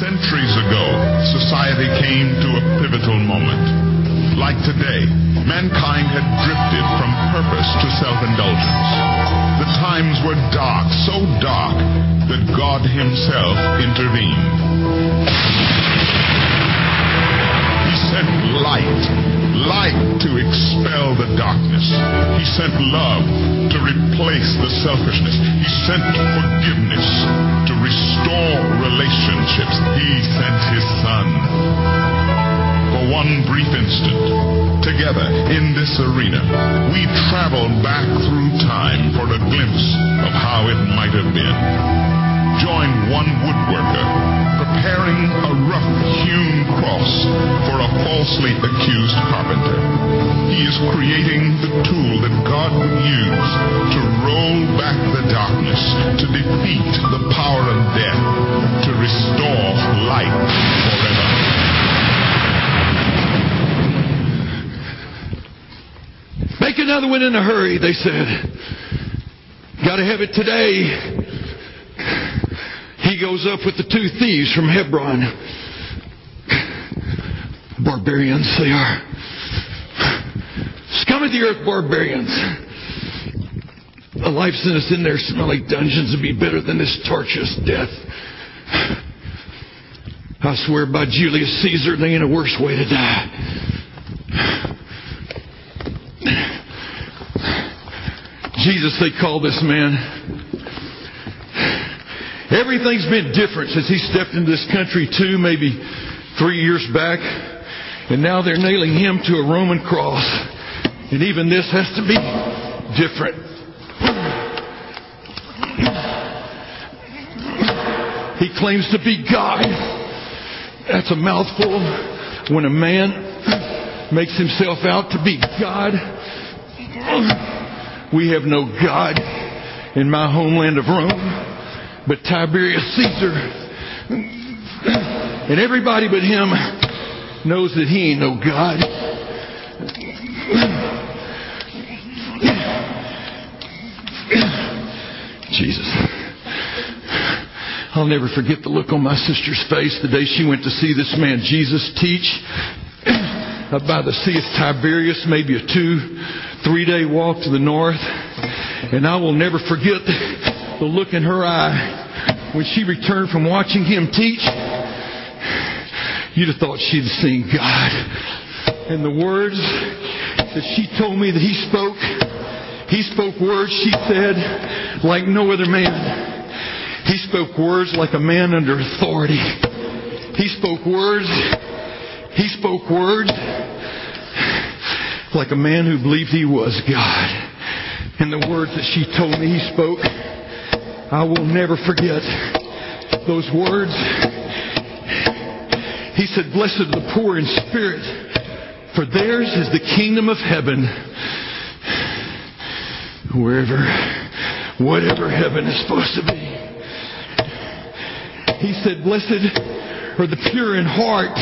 Centuries ago, society came to a pivotal moment. Like today, mankind had drifted from purpose to self-indulgence. The times were dark, so dark that God himself intervened. He sent light, light to expel the darkness. He sent love to replace the selfishness. He sent forgiveness to restore relationships. He sent his son. For one brief instant, together in this arena, we traveled back through time for a glimpse of how it might have been. Join one woodworker preparing a rough hewn cross for a falsely accused carpenter. He is creating the tool that God would use to roll back the darkness, to defeat the power of death, to restore life forever. Make another one in a hurry, they said. Gotta have it today. Goes up with the two thieves from Hebron. Barbarians, they are. Scum of the earth barbarians. A life sentence in their smelly dungeons would be better than this torturous death. I swear by Julius Caesar, they ain't a worse way to die. Jesus, they call this man. Everything's been different since he stepped into this country two, maybe three years back. And now they're nailing him to a Roman cross. And even this has to be different. He claims to be God. That's a mouthful when a man makes himself out to be God. We have no God in my homeland of Rome but Tiberius Caesar. And everybody but him knows that he ain't no God. Jesus. I'll never forget the look on my sister's face the day she went to see this man Jesus teach by the Sea of Tiberias, maybe a two, three day walk to the north. And I will never forget the look in her eye when she returned from watching him teach. You'd have thought she'd seen God. And the words that she told me that he spoke, he spoke words, she said, like no other man. He spoke words like a man under authority. He spoke words, he spoke words like a man who believed he was God. And the words that she told me he spoke, I will never forget those words. He said, Blessed are the poor in spirit, for theirs is the kingdom of heaven. Wherever, whatever heaven is supposed to be. He said, Blessed are the pure in heart,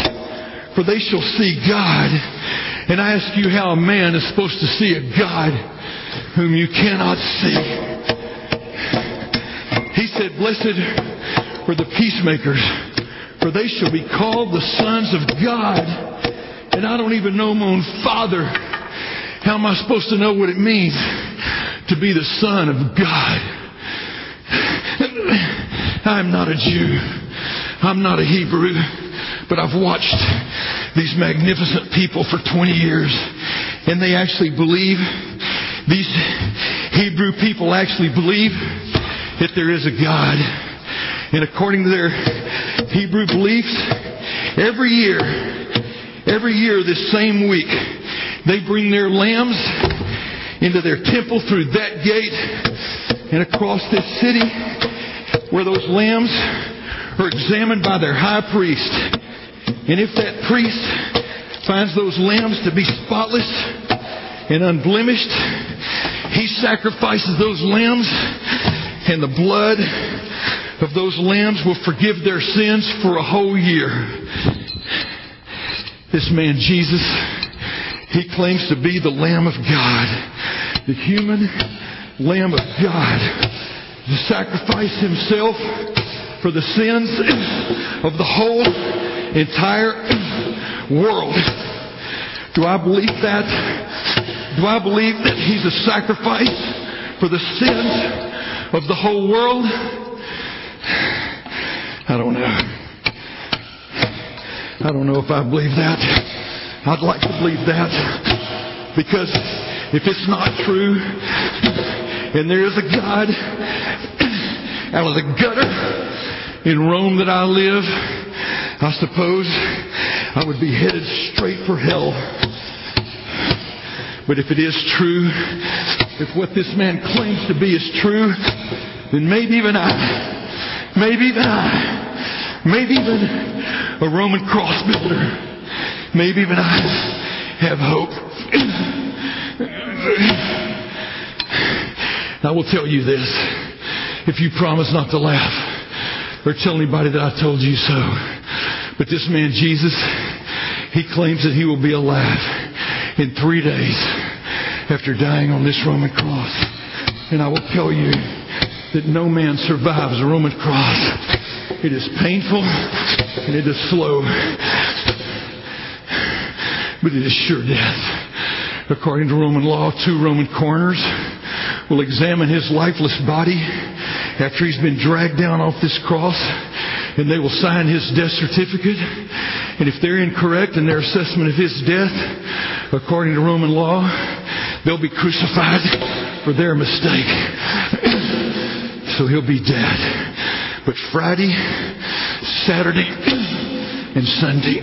for they shall see God. And I ask you how a man is supposed to see a God whom you cannot see. He said, Blessed are the peacemakers, for they shall be called the sons of God. And I don't even know my own father. How am I supposed to know what it means to be the son of God? I'm not a Jew. I'm not a Hebrew. But I've watched these magnificent people for 20 years. And they actually believe, these Hebrew people actually believe that there is a God. And according to their Hebrew beliefs, every year, every year this same week, they bring their lambs into their temple through that gate and across this city where those lambs are examined by their high priest. And if that priest finds those lambs to be spotless and unblemished, he sacrifices those lambs and the blood of those lambs will forgive their sins for a whole year. This man, Jesus, he claims to be the Lamb of God, the human Lamb of God, to sacrifice himself for the sins of the whole entire world. Do I believe that? Do I believe that He's a sacrifice for the sins of the whole world? I don't know. I don't know if I believe that. I'd like to believe that because if it's not true and there is a God out of the gutter in Rome that I live, I suppose I would be headed straight for hell. But if it is true, if what this man claims to be is true, then maybe even I, maybe even I, maybe even a Roman cross builder, maybe even I have hope. I will tell you this. If you promise not to laugh or tell anybody that I told you so. But this man, Jesus, he claims that he will be alive in three days after dying on this Roman cross. And I will tell you that no man survives a Roman cross. It is painful and it is slow, but it is sure death. According to Roman law, two Roman coroners will examine his lifeless body after he's been dragged down off this cross and they will sign his death certificate. And if they're incorrect in their assessment of his death, according to Roman law, they'll be crucified for their mistake. so he'll be dead. But Friday, Saturday, and Sunday,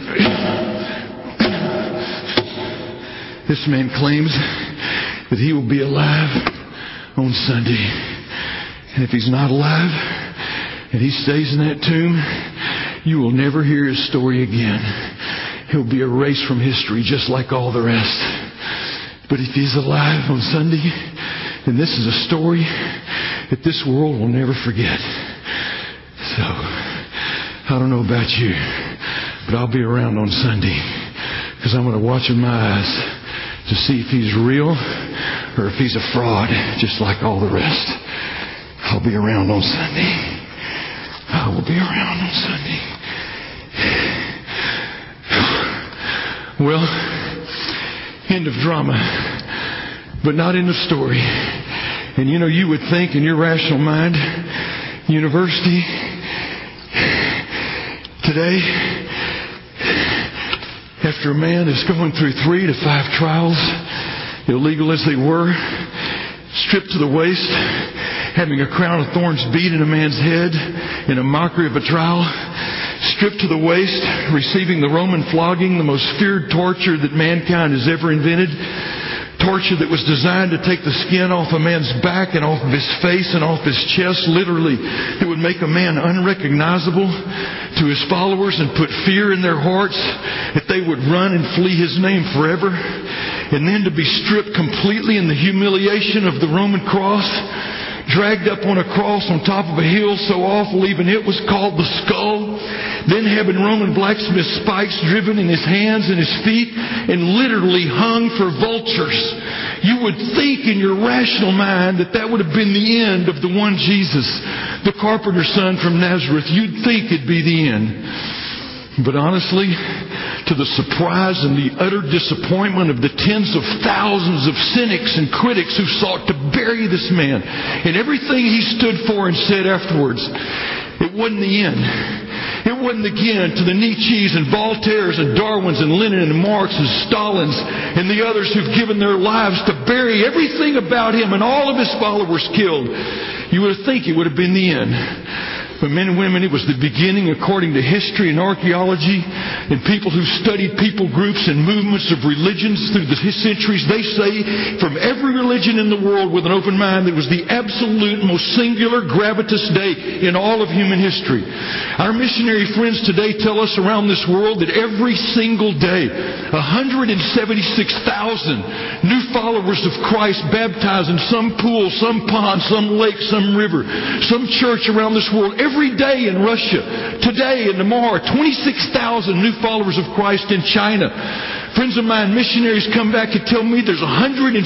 this man claims that he will be alive on Sunday. And if he's not alive and he stays in that tomb, you will never hear his story again. He'll be erased from history just like all the rest. But if he's alive on Sunday, then this is a story that this world will never forget. So, I don't know about you, but I'll be around on Sunday because I'm going to watch with my eyes to see if he's real or if he's a fraud, just like all the rest. I'll be around on Sunday. I will be around on Sunday. Well, end of drama, but not end of story. And you know, you would think in your rational mind, university, today, after a man is going through three to five trials, illegal as they were, stripped to the waist, having a crown of thorns beat in a man's head in a mockery of a trial, stripped to the waist, receiving the Roman flogging, the most feared torture that mankind has ever invented. Torture that was designed to take the skin off a man's back and off of his face and off his chest. Literally, it would make a man unrecognizable to his followers and put fear in their hearts that they would run and flee his name forever. And then to be stripped completely in the humiliation of the Roman cross dragged up on a cross on top of a hill so awful even it was called the skull. Then having Roman blacksmith spikes driven in his hands and his feet and literally hung for vultures. You would think in your rational mind that that would have been the end of the one Jesus, the carpenter's son from Nazareth. You'd think it'd be the end. But honestly, to the surprise and the utter disappointment of the tens of thousands of cynics and critics who sought to bury this man and everything he stood for and said afterwards, it wasn't the end. It wasn't again to the Nietzsche's and Voltaire's and Darwin's and Lenin and Marx and Stalin's and the others who've given their lives to bury everything about him and all of his followers killed. You would think it would have been the end. But men and women, it was the beginning, according to history and archaeology, and people who studied people groups and movements of religions through the centuries. They say from every religion in the world with an open mind, it was the absolute most singular, gravitas day in all of human history. Our missionary friends today tell us around this world that every single day, 176,000 new followers of Christ baptized in some pool, some pond, some lake, some river, some church around this world every day in Russia, today and tomorrow, 26,000 new new followers of Christ in China. Friends of mine, missionaries come back and tell me there's 150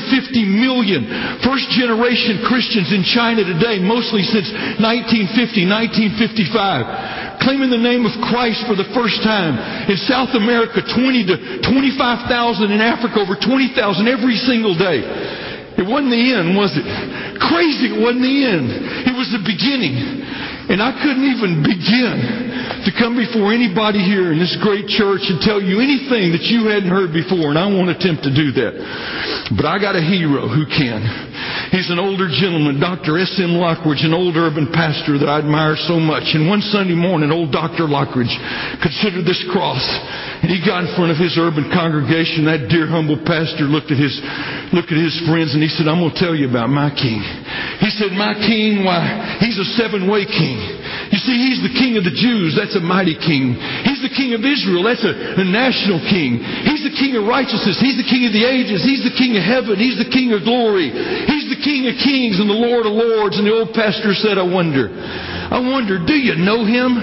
million first generation Christians in China today, mostly since 1950, 1955, claiming the name of Christ for the first time. In South America, 20 to 25,000. In Africa, over 20,000 every single day. It wasn't the end, was it? Crazy, it wasn't the end. It was the beginning. And I couldn't even begin to come before anybody here in this great church and tell you anything that you hadn't heard before, and I won't attempt to do that. But I got a hero who can. He's an older gentleman, Dr. S.M. Lockridge, an old urban pastor that I admire so much. And one Sunday morning, old Dr. Lockridge considered this cross. And he got in front of his urban congregation. That dear, humble pastor looked at his, looked at his friends and he said, I'm going to tell you about my king. He said, my king, why, he's a seven-way king. You see, he's the king of the Jews. That's a mighty king. He's the king of Israel. That's a, a national king. He's the king of righteousness. He's the king of the ages. He's the king of heaven. He's the king of glory. He's the king of kings and the lord of lords. And the old pastor said, I wonder, I wonder, do you know him?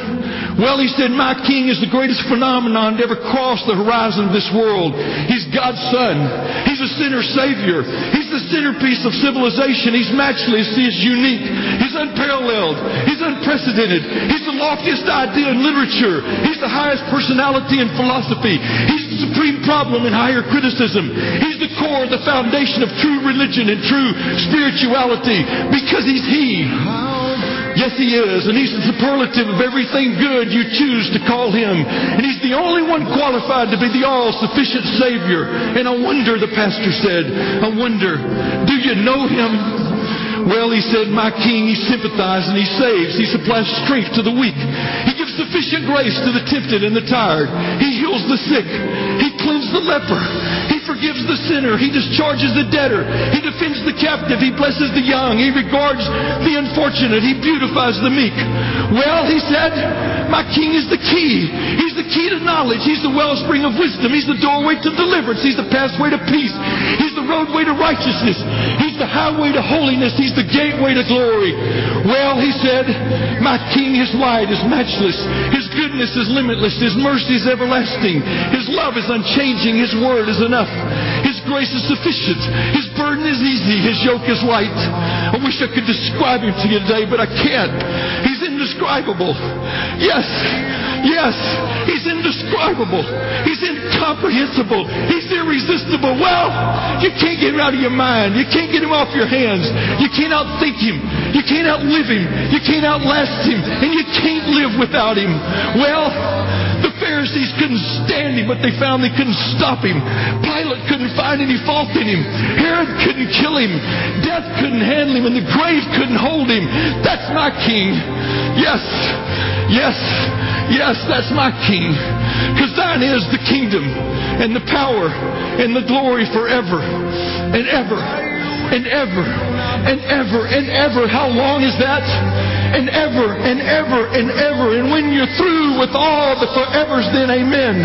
Well, he said, my king is the greatest phenomenon to ever cross the horizon of this world. He's God's son. He's a sinner savior. He's the centerpiece of civilization. He's matchless. He's unique. He's unparalleled. He's unprecedented. He's the loftiest idea in literature. He's the highest personality in philosophy. He's the supreme problem in higher criticism. He's the core, the foundation of true religion and true spirituality because he's He. Yes, He is. And He's the superlative of everything good you choose to call Him. And He's the only one qualified to be the all sufficient Savior. And I wonder, the pastor said, I wonder, do you know Him? Well, he said, My king, he sympathizes and he saves. He supplies strength to the weak. He gives sufficient grace to the tempted and the tired. He heals the sick. He the leper. He forgives the sinner. He discharges the debtor. He defends the captive. He blesses the young. He regards the unfortunate. He beautifies the meek. Well, he said, My king is the key. He's the key to knowledge. He's the wellspring of wisdom. He's the doorway to deliverance. He's the pathway to peace. He's roadway to righteousness. He's the highway to holiness. He's the gateway to glory. Well, he said, My king is wide, is matchless. His goodness is limitless. His mercy is everlasting. His love is unchanging. His word is enough. His grace is sufficient. His burden is easy. His yoke is light. I wish I could describe him to you today, but I can't. He's indescribable. Yes, yes, he's indescribable. He's incomprehensible. He's irresistible. Well, you can't get him out of your mind. You can't get him off your hands. You can't outthink him. You can't outlive him. You can't outlast him. And you can't live without him. Well, the Pharisees couldn't stand him, but they found they couldn't stop him. Pilate couldn't find any fault in him. Herod couldn't kill him. Death couldn't handle him, and the grave couldn't hold him. That's my king. Yes, yes, yes, that's my king. Because thine is the kingdom and the power and the glory forever and ever and ever and ever and ever. How long is that? And ever and ever and ever. And when you're through with all the forevers, then amen.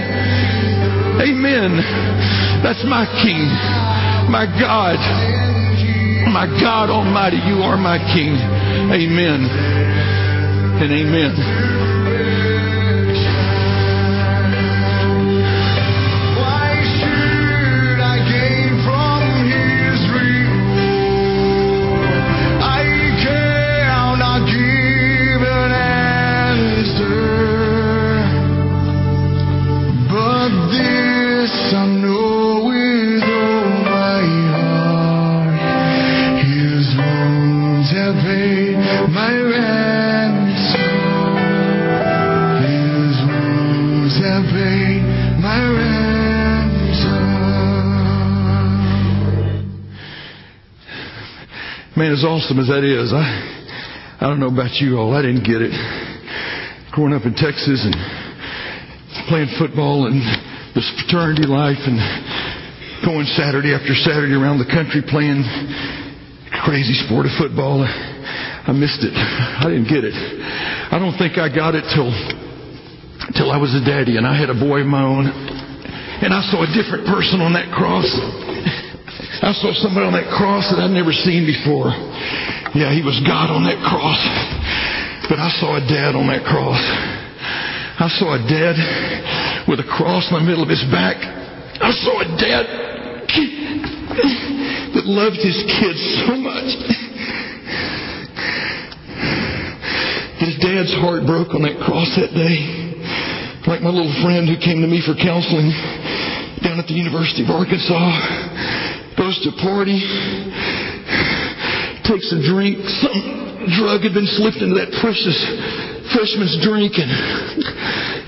Amen. That's my King, my God, my God Almighty. You are my King. Amen and amen. As awesome as that is, I, I don't know about you all. I didn't get it. Growing up in Texas and playing football and this fraternity life and going Saturday after Saturday around the country playing crazy sport of football. I missed it. I didn't get it. I don't think I got it till till I was a daddy and I had a boy of my own and I saw a different person on that cross. I saw somebody on that cross that I'd never seen before. Yeah, he was God on that cross. But I saw a dad on that cross. I saw a dad with a cross in the middle of his back. I saw a dad that loved his kids so much. His dad's heart broke on that cross that day. Like my little friend who came to me for counseling down at the University of Arkansas, goes to party, takes a drink, some drug had been slipped into that precious freshman's drink, and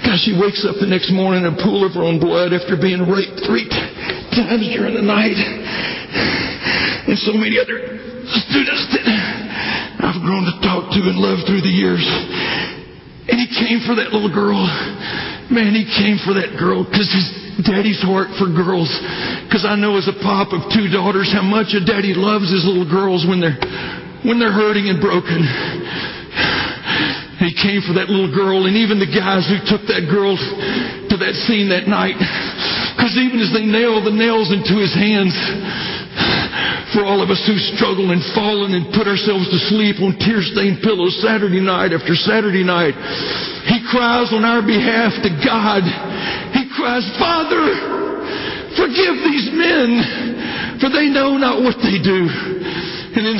gosh, she wakes up the next morning in a pool of her own blood after being raped three times during the night, and so many other students that I've grown to talk to and love through the years. And he came for that little girl. Man, he came for that girl because his daddy's heart for girls. Because I know as a pop of two daughters how much a daddy loves his little girls when they're when they're hurting and broken. He came for that little girl, and even the guys who took that girl to that scene that night. Because even as they nailed the nails into his hands, for all of us who struggle and fallen and put ourselves to sleep on tear-stained pillows Saturday night after Saturday night. He cries on our behalf to God. Cries, Father, forgive these men, for they know not what they do. And then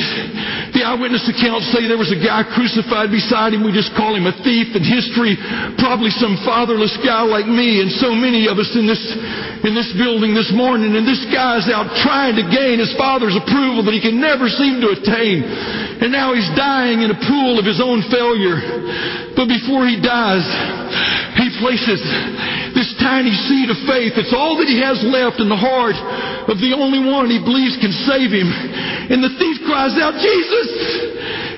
the eyewitness accounts say there was a guy crucified beside him. We just call him a thief in history. Probably some fatherless guy like me and so many of us in this, in this building this morning. And this guy's out trying to gain his father's approval that he can never seem to attain. And now he's dying in a pool of his own failure. But before he dies, he places tiny seed of faith. It's all that he has left in the heart of the only one he believes can save him. And the thief cries out, Jesus!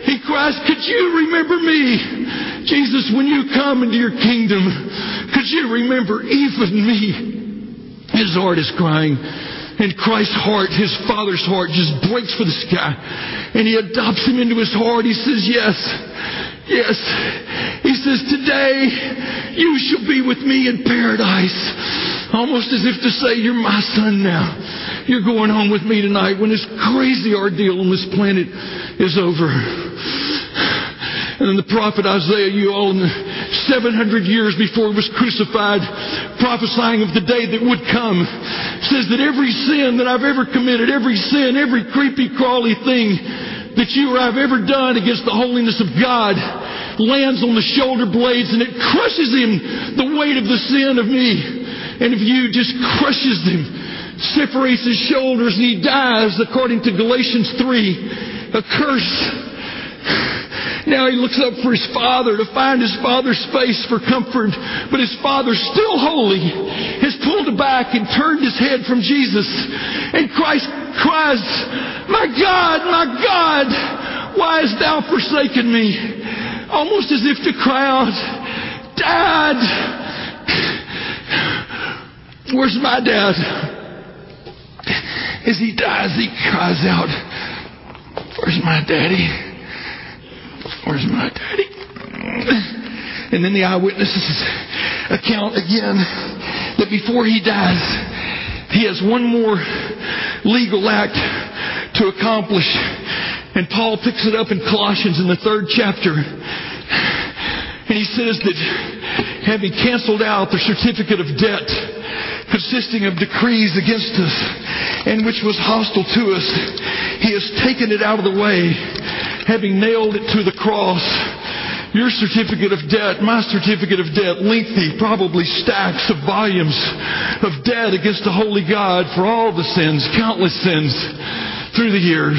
He cries, could you remember me? Jesus, when you come into your kingdom, could you remember even me? His heart is crying. And Christ's heart, his father's heart, just breaks for this guy. And he adopts him into his heart. He says, Yes, yes. He says, Today you shall be with me in paradise. Almost as if to say, You're my son now. You're going home with me tonight when this crazy ordeal on this planet is over. And then the prophet Isaiah, you all in the 700 years before he was crucified, prophesying of the day that would come, says that every sin that I've ever committed, every sin, every creepy crawly thing that you or I've ever done against the holiness of God lands on the shoulder blades and it crushes him, the weight of the sin of me and of you just crushes him, separates his shoulders and he dies according to Galatians 3, a curse. Now he looks up for his father to find his father's face for comfort, but his father, still holy, has pulled back and turned his head from Jesus. And Christ cries, My God, my God, why hast thou forsaken me? Almost as if to cry out, Dad, where's my dad? As he dies, he cries out, Where's my daddy? Where's my daddy? And then the eyewitnesses account again that before he dies, he has one more legal act to accomplish. And Paul picks it up in Colossians in the third chapter. And he says that having canceled out the certificate of debt consisting of decrees against us and which was hostile to us, he has taken it out of the way having nailed it to the cross. Your certificate of debt, my certificate of debt, lengthy, probably stacks of volumes of debt against the holy God for all the sins, countless sins through the years.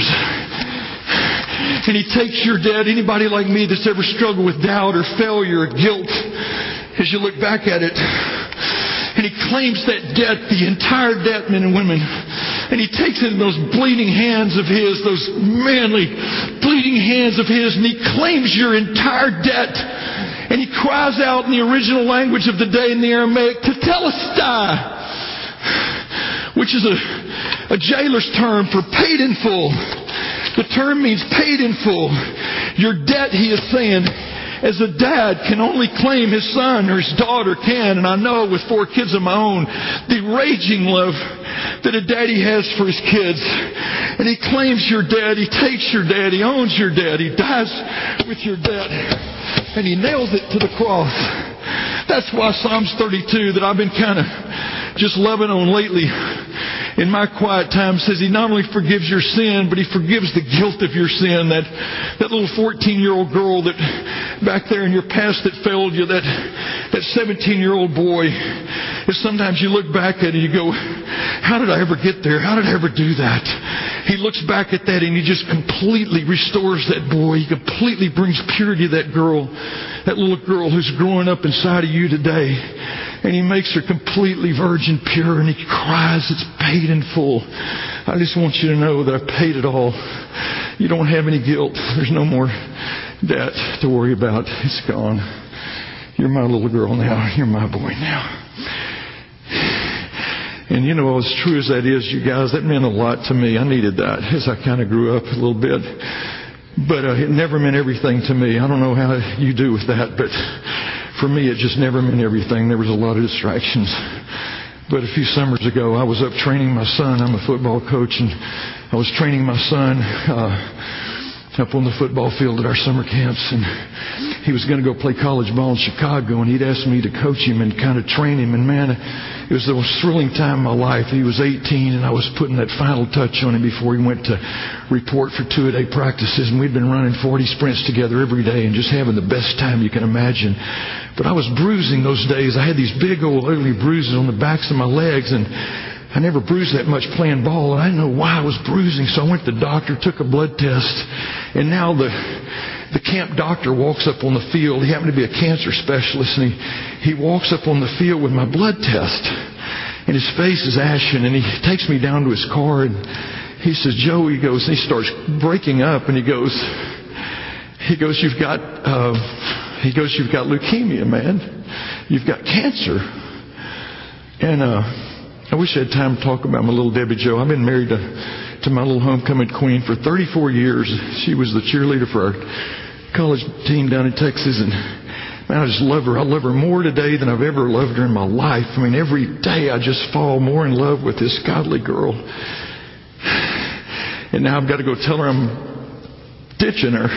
And he takes your debt, anybody like me that's ever struggled with doubt or failure or guilt, as you look back at it, and he claims that debt, the entire debt, men and women. And he takes it in those bleeding hands of his, those manly, bleeding hands of his, and he claims your entire debt. And he cries out in the original language of the day in the Aramaic, tetelestai, which is a, a jailer's term for paid in full. The term means paid in full. Your debt, he is saying, as a dad can only claim his son or his daughter can, and I know with four kids of my own, the raging love that a daddy has for his kids. And he claims your dad, he takes your dad, he owns your dad, he dies with your dad, and he nails it to the cross. That's why Psalms 32 that I've been kind of just loving on lately in my quiet time says he not only forgives your sin, but he forgives the guilt of your sin. That, that little 14 year old girl that back there in your past that failed you, that, that 17 year old boy, is sometimes you look back at it and you go, how did I ever get there? How did I ever do that? He looks back at that and he just completely restores that boy. He completely brings purity to that girl, that little girl who's growing up inside of you today and he makes her completely virgin pure and he cries, it's paid in full. I just want you to know that I've paid it all. You don't have any guilt. There's no more debt to worry about. It's gone. You're my little girl now. You're my boy now. And you know, as true as that is, you guys, that meant a lot to me. I needed that as I kind of grew up a little bit. But uh, it never meant everything to me. I don't know how you do with that, but for me, it just never meant everything. There was a lot of distractions. But a few summers ago, I was up training my son. I'm a football coach, and I was training my son uh, up on the football field at our summer camps. And he was going to go play college ball in Chicago, and he'd asked me to coach him and kind of train him. And man, it was the most thrilling time of my life. He was 18, and I was putting that final touch on him before he went to report for two-a-day practices. And we'd been running 40 sprints together every day and just having the best time you can imagine. But I was bruising those days. I had these big old ugly bruises on the backs of my legs and I never bruised that much playing ball and I didn't know why I was bruising. So I went to the doctor, took a blood test, and now the the camp doctor walks up on the field. He happened to be a cancer specialist and he, he walks up on the field with my blood test. And his face is ashen and he takes me down to his car and he says, Joe, he goes, and he starts breaking up and he goes, he goes, you've got, uh, he goes, You've got leukemia, man. You've got cancer. And uh, I wish I had time to talk about my little Debbie Jo. I've been married to, to my little homecoming queen for 34 years. She was the cheerleader for our college team down in Texas. And man, I just love her. I love her more today than I've ever loved her in my life. I mean, every day I just fall more in love with this godly girl. And now I've got to go tell her I'm ditching her.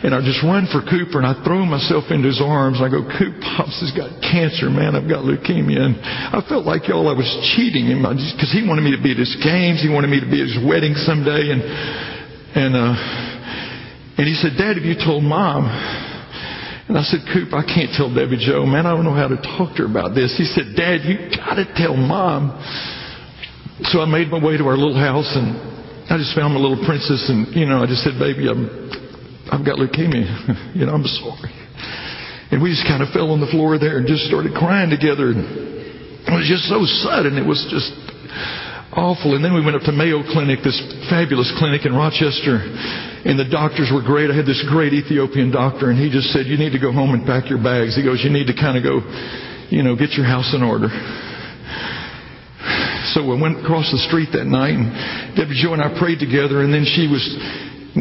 And I just run for Cooper and I throw myself into his arms. And I go, Coop, Pops has got cancer, man. I've got leukemia. And I felt like y'all, I was cheating him because he wanted me to be at his games. He wanted me to be at his wedding someday. And, and, uh, and he said, Dad, have you told mom? And I said, Coop, I can't tell Debbie Jo, man. I don't know how to talk to her about this. He said, Dad, you gotta tell mom. So I made my way to our little house and I just found my little princess and, you know, I just said, baby, I'm I've got leukemia. you know, I'm sorry. And we just kind of fell on the floor there and just started crying together. It was just so sudden. It was just awful. And then we went up to Mayo Clinic, this fabulous clinic in Rochester. And the doctors were great. I had this great Ethiopian doctor, and he just said, You need to go home and pack your bags. He goes, You need to kind of go, you know, get your house in order. So we went across the street that night, and Debbie Jo and I prayed together, and then she was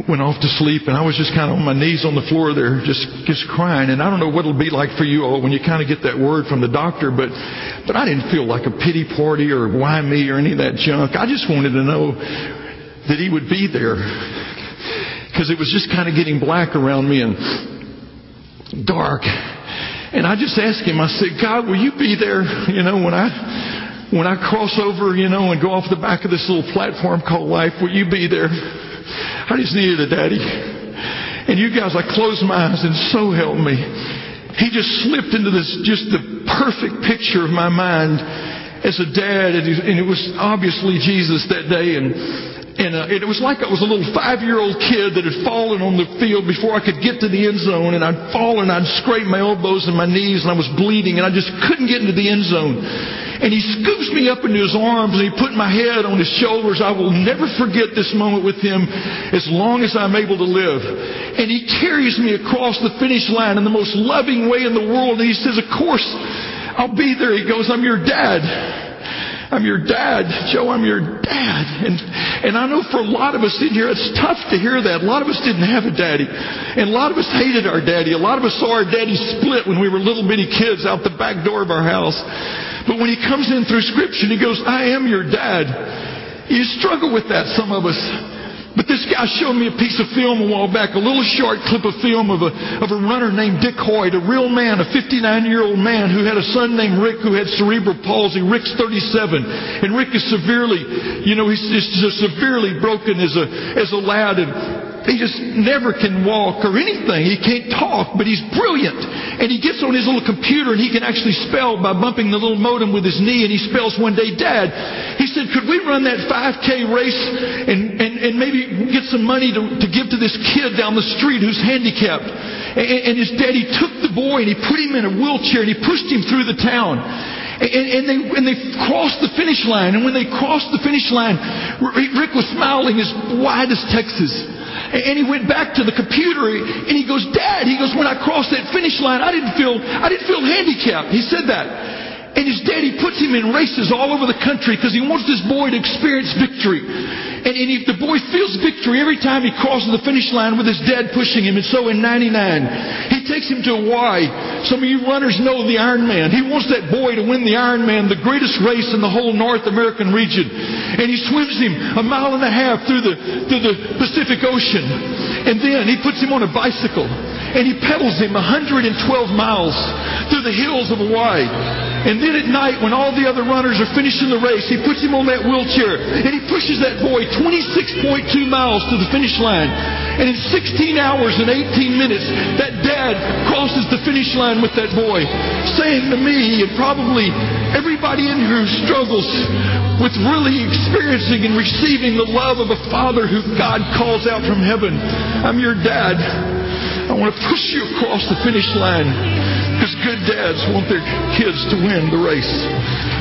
went off to sleep and I was just kind of on my knees on the floor there just just crying. And I don't know what it'll be like for you all when you kind of get that word from the doctor but but I didn't feel like a pity party or why me or any of that junk. I just wanted to know that he would be there because it was just kind of getting black around me and dark. And I just asked him I said God will you be there you know when I when I cross over you know and go off the back of this little platform called life will you be there I just needed a daddy. And you guys, I closed my eyes and so helped me. He just slipped into this, just the perfect picture of my mind as a dad. And it was obviously Jesus that day. And, and uh, it was like I was a little five-year-old kid that had fallen on the field before I could get to the end zone. And I'd fallen, I'd scraped my elbows and my knees, and I was bleeding, and I just couldn't get into the end zone. And he scoops me up into his arms and he put my head on his shoulders. I will never forget this moment with him as long as I'm able to live. And he carries me across the finish line in the most loving way in the world. And he says, of course, I'll be there. He goes, I'm your dad. I'm your dad. Joe, I'm your dad. And, and I know for a lot of us in here, it's tough to hear that. A lot of us didn't have a daddy. And a lot of us hated our daddy. A lot of us saw our daddy split when we were little bitty kids out the back door of our house. But when he comes in through Scripture, he goes, I am your dad. You struggle with that, some of us. But this guy showed me a piece of film a while back, a little short clip of film of a, of a runner named Dick Hoyt, a real man, a 59 year old man who had a son named Rick who had cerebral palsy. Rick's 37. And Rick is severely, you know, he's, just severely broken as a, as a lad. And he just never can walk or anything. He can't talk, but he's brilliant. And he gets on his little computer and he can actually spell by bumping the little modem with his knee and he spells one day, Dad, he said, could we run that 5K race and, and, and maybe get some money to, to give to this kid down the street who's handicapped? And, and his daddy took the boy and he put him in a wheelchair and he pushed him through the town. And, and, they, and they crossed the finish line. And when they crossed the finish line, Rick was smiling as wide as Texas. And he went back to the computer and he goes, Dad, he goes, when I crossed that finish line, I didn't feel, I didn't feel handicapped. He said that. And his daddy puts him in races all over the country because he wants this boy to experience victory. And, and if the boy feels victory every time he crosses the finish line with his dad pushing him. And so in 99, he takes him to Hawaii. Some of you runners know the Ironman. He wants that boy to win the Ironman, the greatest race in the whole North American region. And he swims him a mile and a half through the, through the Pacific Ocean. And then he puts him on a bicycle and he pedals him 112 miles through the hills of Hawaii. And then at night, when all the other runners are finishing the race, he puts him on that wheelchair and he pushes that boy 26.2 miles to the finish line. And in 16 hours and 18 minutes, that dad crosses the finish line with that boy, saying to me and probably everybody in here who struggles with really experiencing and receiving the love of a father who God calls out from heaven, I'm your dad. I want to push you across the finish line because good dads want their kids to win the race.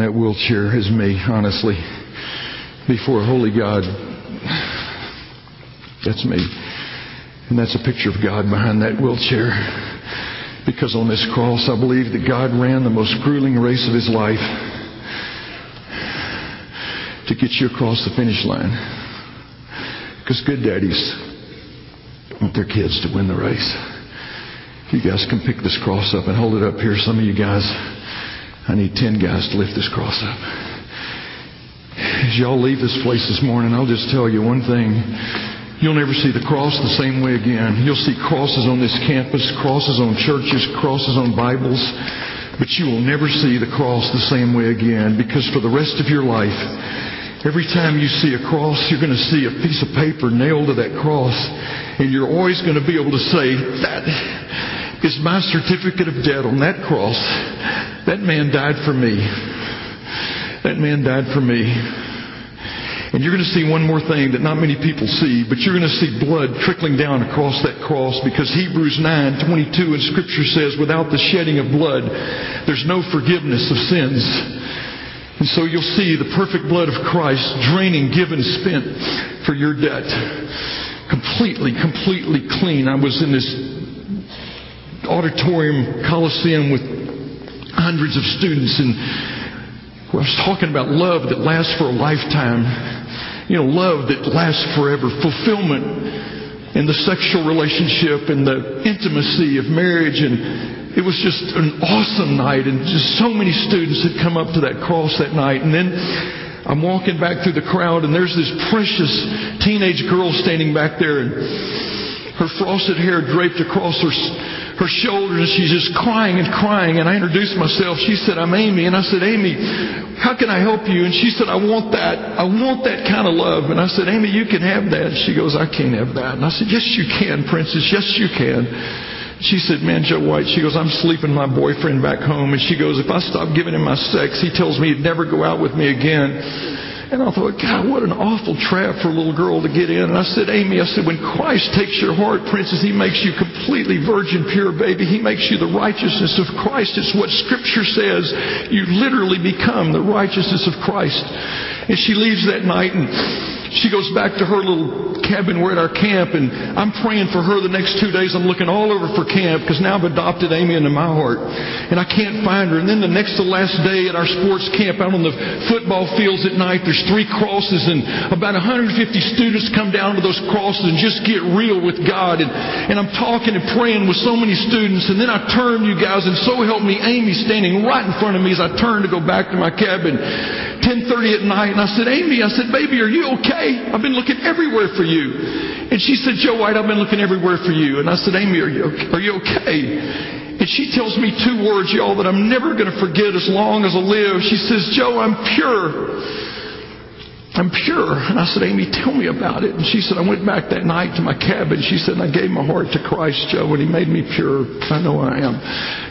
That wheelchair is me, honestly. Before holy God, that's me. And that's a picture of God behind that wheelchair. Because on this cross, I believe that God ran the most grueling race of his life to get you across the finish line. Because good daddies want their kids to win the race. You guys can pick this cross up and hold it up here. Some of you guys, I need 10 guys to lift this cross up. As y'all leave this place this morning, I'll just tell you one thing. You'll never see the cross the same way again. You'll see crosses on this campus, crosses on churches, crosses on Bibles, but you will never see the cross the same way again because for the rest of your life, every time you see a cross, you're going to see a piece of paper nailed to that cross, and you're always going to be able to say, That is my certificate of debt on that cross. That man died for me. That man died for me. And you're going to see one more thing that not many people see, but you're going to see blood trickling down across that cross because Hebrews 9:22 in scripture says without the shedding of blood there's no forgiveness of sins. And so you'll see the perfect blood of Christ draining, given, spent for your debt. Completely, completely clean. I was in this auditorium coliseum with hundreds of students and I was talking about love that lasts for a lifetime. You know, love that lasts forever. Fulfillment in the sexual relationship and the intimacy of marriage. And it was just an awesome night. And just so many students had come up to that cross that night. And then I'm walking back through the crowd and there's this precious teenage girl standing back there and her frosted hair draped across her her shoulders and she's just crying and crying. And I introduced myself. She said, I'm Amy. And I said, Amy, how can I help you? And she said, I want that. I want that kind of love. And I said, Amy, you can have that. And she goes, I can't have that. And I said, Yes, you can, princess. Yes, you can. She said, Man, Joe White, she goes, I'm sleeping my boyfriend back home. And she goes, If I stop giving him my sex, he tells me he'd never go out with me again. And I thought, God, what an awful trap for a little girl to get in. And I said, Amy, I said, when Christ takes your heart, princess, he makes you completely virgin pure, baby. He makes you the righteousness of Christ. It's what Scripture says. You literally become the righteousness of Christ. And she leaves that night and she goes back to her little cabin. We're at our camp, and I'm praying for her the next two days. I'm looking all over for camp because now I've adopted Amy into my heart, and I can't find her. And then the next to last day at our sports camp out on the football fields at night, there's three crosses, and about 150 students come down to those crosses and just get real with God. And, and I'm talking and praying with so many students, and then I turn, you guys, and so help me, Amy standing right in front of me as I turn to go back to my cabin. 10:30 at night, and I said, Amy, I said, baby, are you okay? I've been looking everywhere for you. And she said, Joe White, I've been looking everywhere for you. And I said, Amy, are you okay? Are you okay? And she tells me two words, y'all, that I'm never going to forget as long as I live. She says, Joe, I'm pure. I'm pure. And I said, Amy, tell me about it. And she said, I went back that night to my cabin. She said, I gave my heart to Christ, Joe, and he made me pure. I know I am.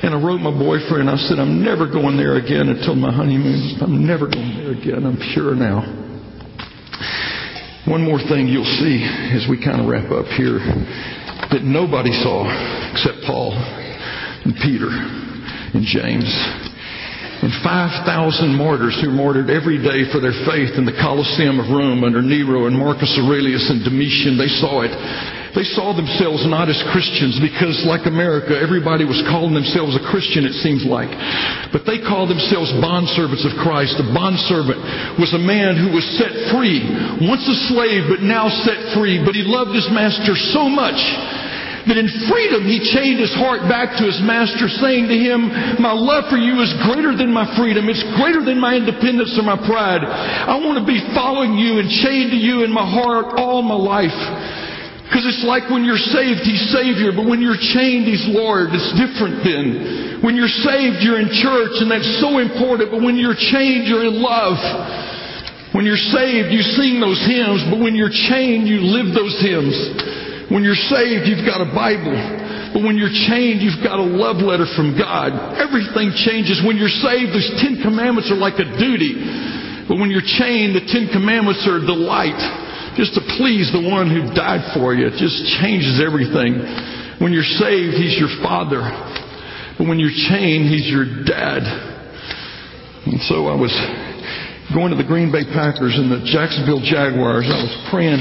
And I wrote my boyfriend. I said, I'm never going there again until my honeymoon. I'm never going there again. I'm pure now. One more thing you'll see as we kind of wrap up here that nobody saw except Paul and Peter and James and 5,000 martyrs who martyred every day for their faith in the Colosseum of Rome under Nero and Marcus Aurelius and Domitian. They saw it. They saw themselves not as Christians because, like America, everybody was calling themselves a Christian, it seems like. But they called themselves bondservants of Christ. A bondservant was a man who was set free, once a slave, but now set free. But he loved his master so much that in freedom he chained his heart back to his master, saying to him, My love for you is greater than my freedom. It's greater than my independence or my pride. I want to be following you and chained to you in my heart all my life. Because it's like when you're saved, He's Savior, but when you're chained, He's Lord. It's different then. When you're saved, you're in church, and that's so important, but when you're chained, you're in love. When you're saved, you sing those hymns, but when you're chained, you live those hymns. When you're saved, you've got a Bible. But when you're chained, you've got a love letter from God. Everything changes. When you're saved, those Ten Commandments are like a duty. But when you're chained, the Ten Commandments are a delight. Just to please the one who died for you. It just changes everything. When you're saved, He's your Father. But when you're chained, He's your Dad. And so I was going to the Green Bay Packers and the Jacksonville Jaguars. I was praying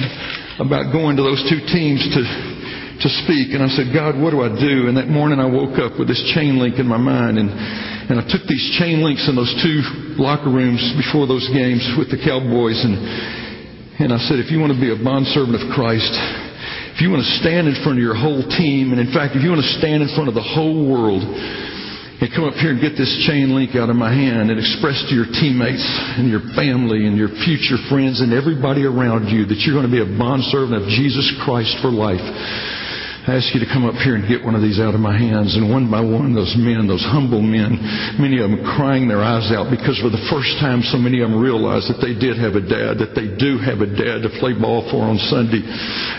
about going to those two teams to to speak. And I said, God, what do I do? And that morning I woke up with this chain link in my mind. And and I took these chain links in those two locker rooms before those games with the Cowboys. And and I said, if you want to be a bondservant of Christ, if you want to stand in front of your whole team, and in fact, if you want to stand in front of the whole world, and come up here and get this chain link out of my hand and express to your teammates and your family and your future friends and everybody around you that you're going to be a bondservant of Jesus Christ for life. I ask you to come up here and get one of these out of my hands. And one by one, those men, those humble men, many of them crying their eyes out because for the first time, so many of them realized that they did have a dad, that they do have a dad to play ball for on Sunday.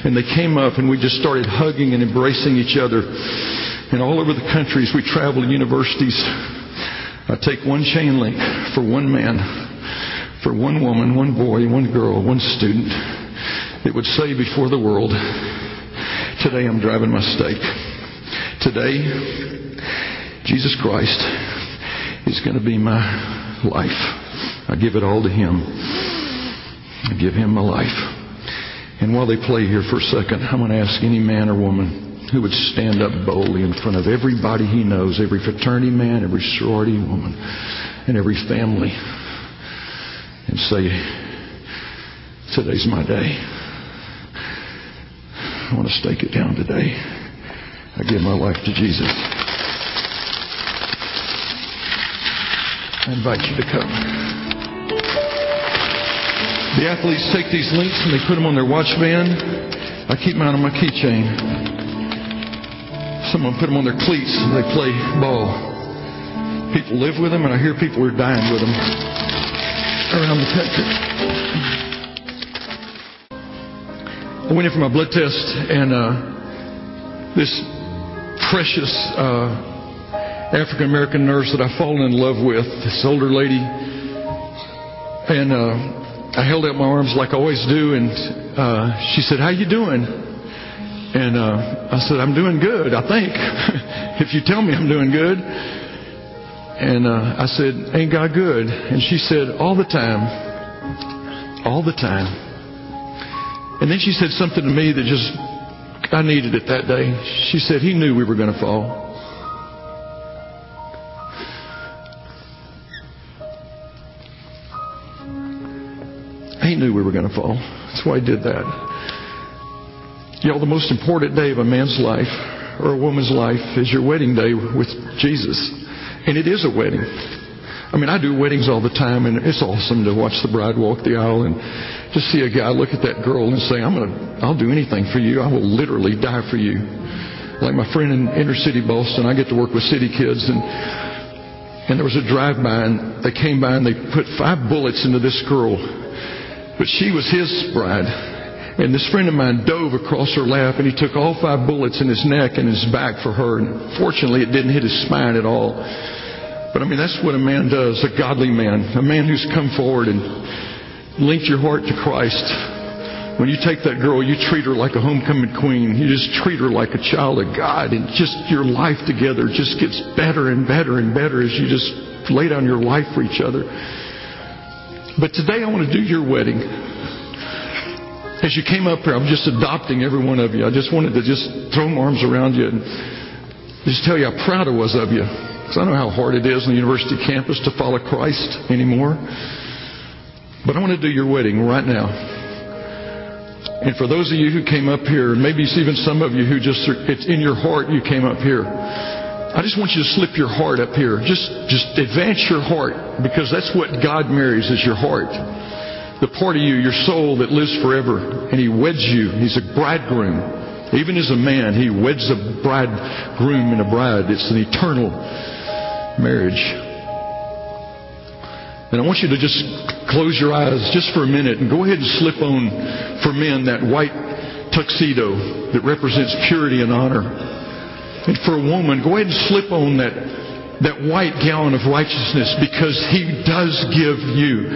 And they came up and we just started hugging and embracing each other. And all over the countries we travel to universities, I take one chain link for one man, for one woman, one boy, one girl, one student. It would say before the world, today I'm driving my stake. Today, Jesus Christ is going to be my life. I give it all to Him. I give Him my life. And while they play here for a second, I'm going to ask any man or woman who would stand up boldly in front of everybody he knows, every fraternity man, every sorority woman, and every family, and say, Today's my day. I want to stake it down today. I give my life to Jesus. I invite you to come. The athletes take these links and they put them on their watch band. I keep mine on my keychain. Someone put them on their cleats and they play ball. People live with them, and I hear people are dying with them around the country. I went in for my blood test, and uh, this precious uh, African American nurse that I've fallen in love with, this older lady, and uh, I held out my arms like I always do, and uh, she said, "How you doing?" And uh, I said, I'm doing good, I think, if you tell me I'm doing good. And uh, I said, Ain't God good? And she said, All the time. All the time. And then she said something to me that just, I needed it that day. She said, He knew we were going to fall. He knew we were going to fall. That's why he did that. You know, the most important day of a man's life or a woman's life is your wedding day with Jesus. And it is a wedding. I mean, I do weddings all the time, and it's awesome to watch the bride walk the aisle and just see a guy look at that girl and say, I'm gonna, I'll do anything for you. I will literally die for you. Like my friend in inner city Boston, I get to work with city kids, and and there was a drive-by, and they came by and they put five bullets into this girl, but she was his bride. And this friend of mine dove across her lap and he took all five bullets in his neck and his back for her. And fortunately, it didn't hit his spine at all. But I mean, that's what a man does, a godly man, a man who's come forward and linked your heart to Christ. When you take that girl, you treat her like a homecoming queen. You just treat her like a child of God. And just your life together just gets better and better and better as you just lay down your life for each other. But today I want to do your wedding. As you came up here, I'm just adopting every one of you. I just wanted to just throw my arms around you and just tell you how proud I was of you. Because I know how hard it is on the university campus to follow Christ anymore. But I want to do your wedding right now. And for those of you who came up here, maybe it's even some of you who just, it's in your heart you came up here. I just want you to slip your heart up here. Just, just advance your heart because that's what God marries is your heart the part of you, your soul that lives forever. And He weds you. He's a bridegroom. Even as a man, He weds a bridegroom and a bride. It's an eternal marriage. And I want you to just close your eyes just for a minute and go ahead and slip on, for men, that white tuxedo that represents purity and honor. And for a woman, go ahead and slip on that, that white gown of righteousness because He does give you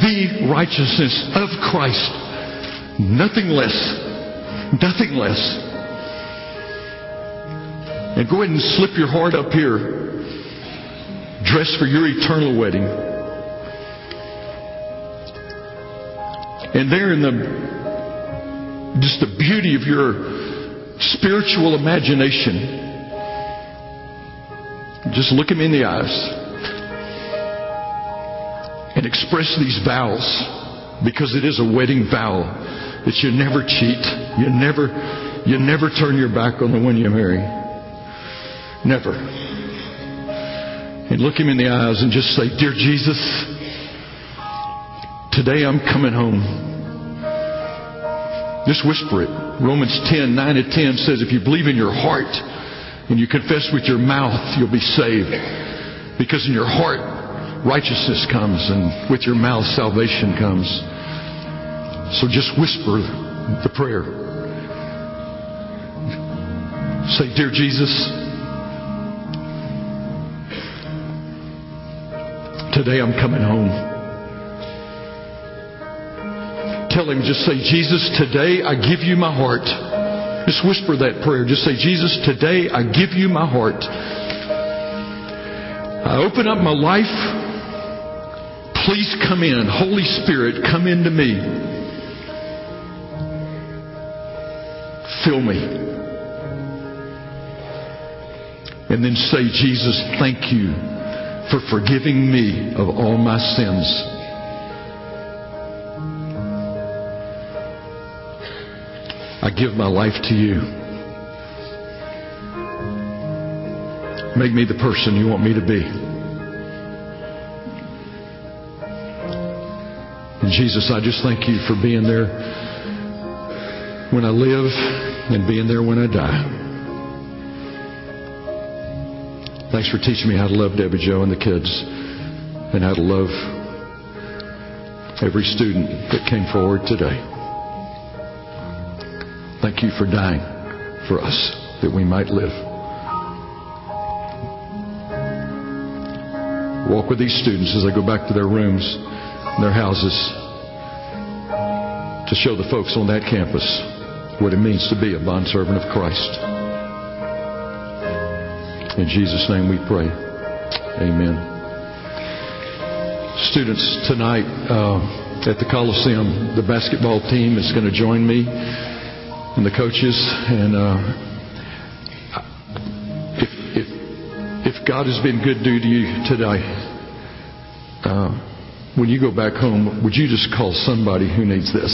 the righteousness of Christ. Nothing less. Nothing less. And go ahead and slip your heart up here. Dress for your eternal wedding. And there in the just the beauty of your spiritual imagination, just look him in the eyes and express these vows because it is a wedding vow that you never cheat. You never, you never turn your back on the one you marry. Never. and look him in the eyes and just say, Dear Jesus, today I'm coming home. Just whisper it. Romans 10, 9 and 10 says, if you believe in your heart and you confess with your mouth, you'll be saved. Because in your heart, righteousness comes, and with your mouth, salvation comes. So just whisper the prayer. Say, Dear Jesus, today I'm coming home. Tell him, just say, Jesus, today I give you my heart. Just whisper that prayer. Just say, Jesus, today I give you my heart. I open up my life. Please come in. Holy Spirit, come into me. Fill me. And then say, Jesus, thank you for forgiving me of all my sins. I give my life to you. Make me the person you want me to be. And Jesus, I just thank you for being there when I live and being there when I die. Thanks for teaching me how to love Debbie Jo and the kids and how to love every student that came forward today. Thank you for dying for us that we might live. Walk with these students as they go back to their rooms and their houses to show the folks on that campus what it means to be a bondservant of Christ. In Jesus' name we pray. Amen. Students, tonight uh, at the Coliseum, the basketball team is going to join me and the coaches. And uh, if, if, if God has been good to you today, uh, when you go back home, would you just call somebody who needs this?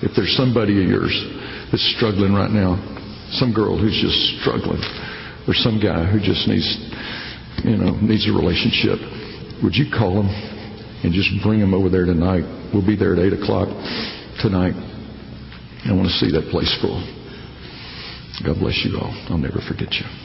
If there's somebody of yours that's struggling right now, some girl who's just struggling, or some guy who just needs, you know, needs a relationship, would you call them and just bring them over there tonight? We'll be there at eight o'clock tonight. I want to see that place full. God bless you all. I'll never forget you.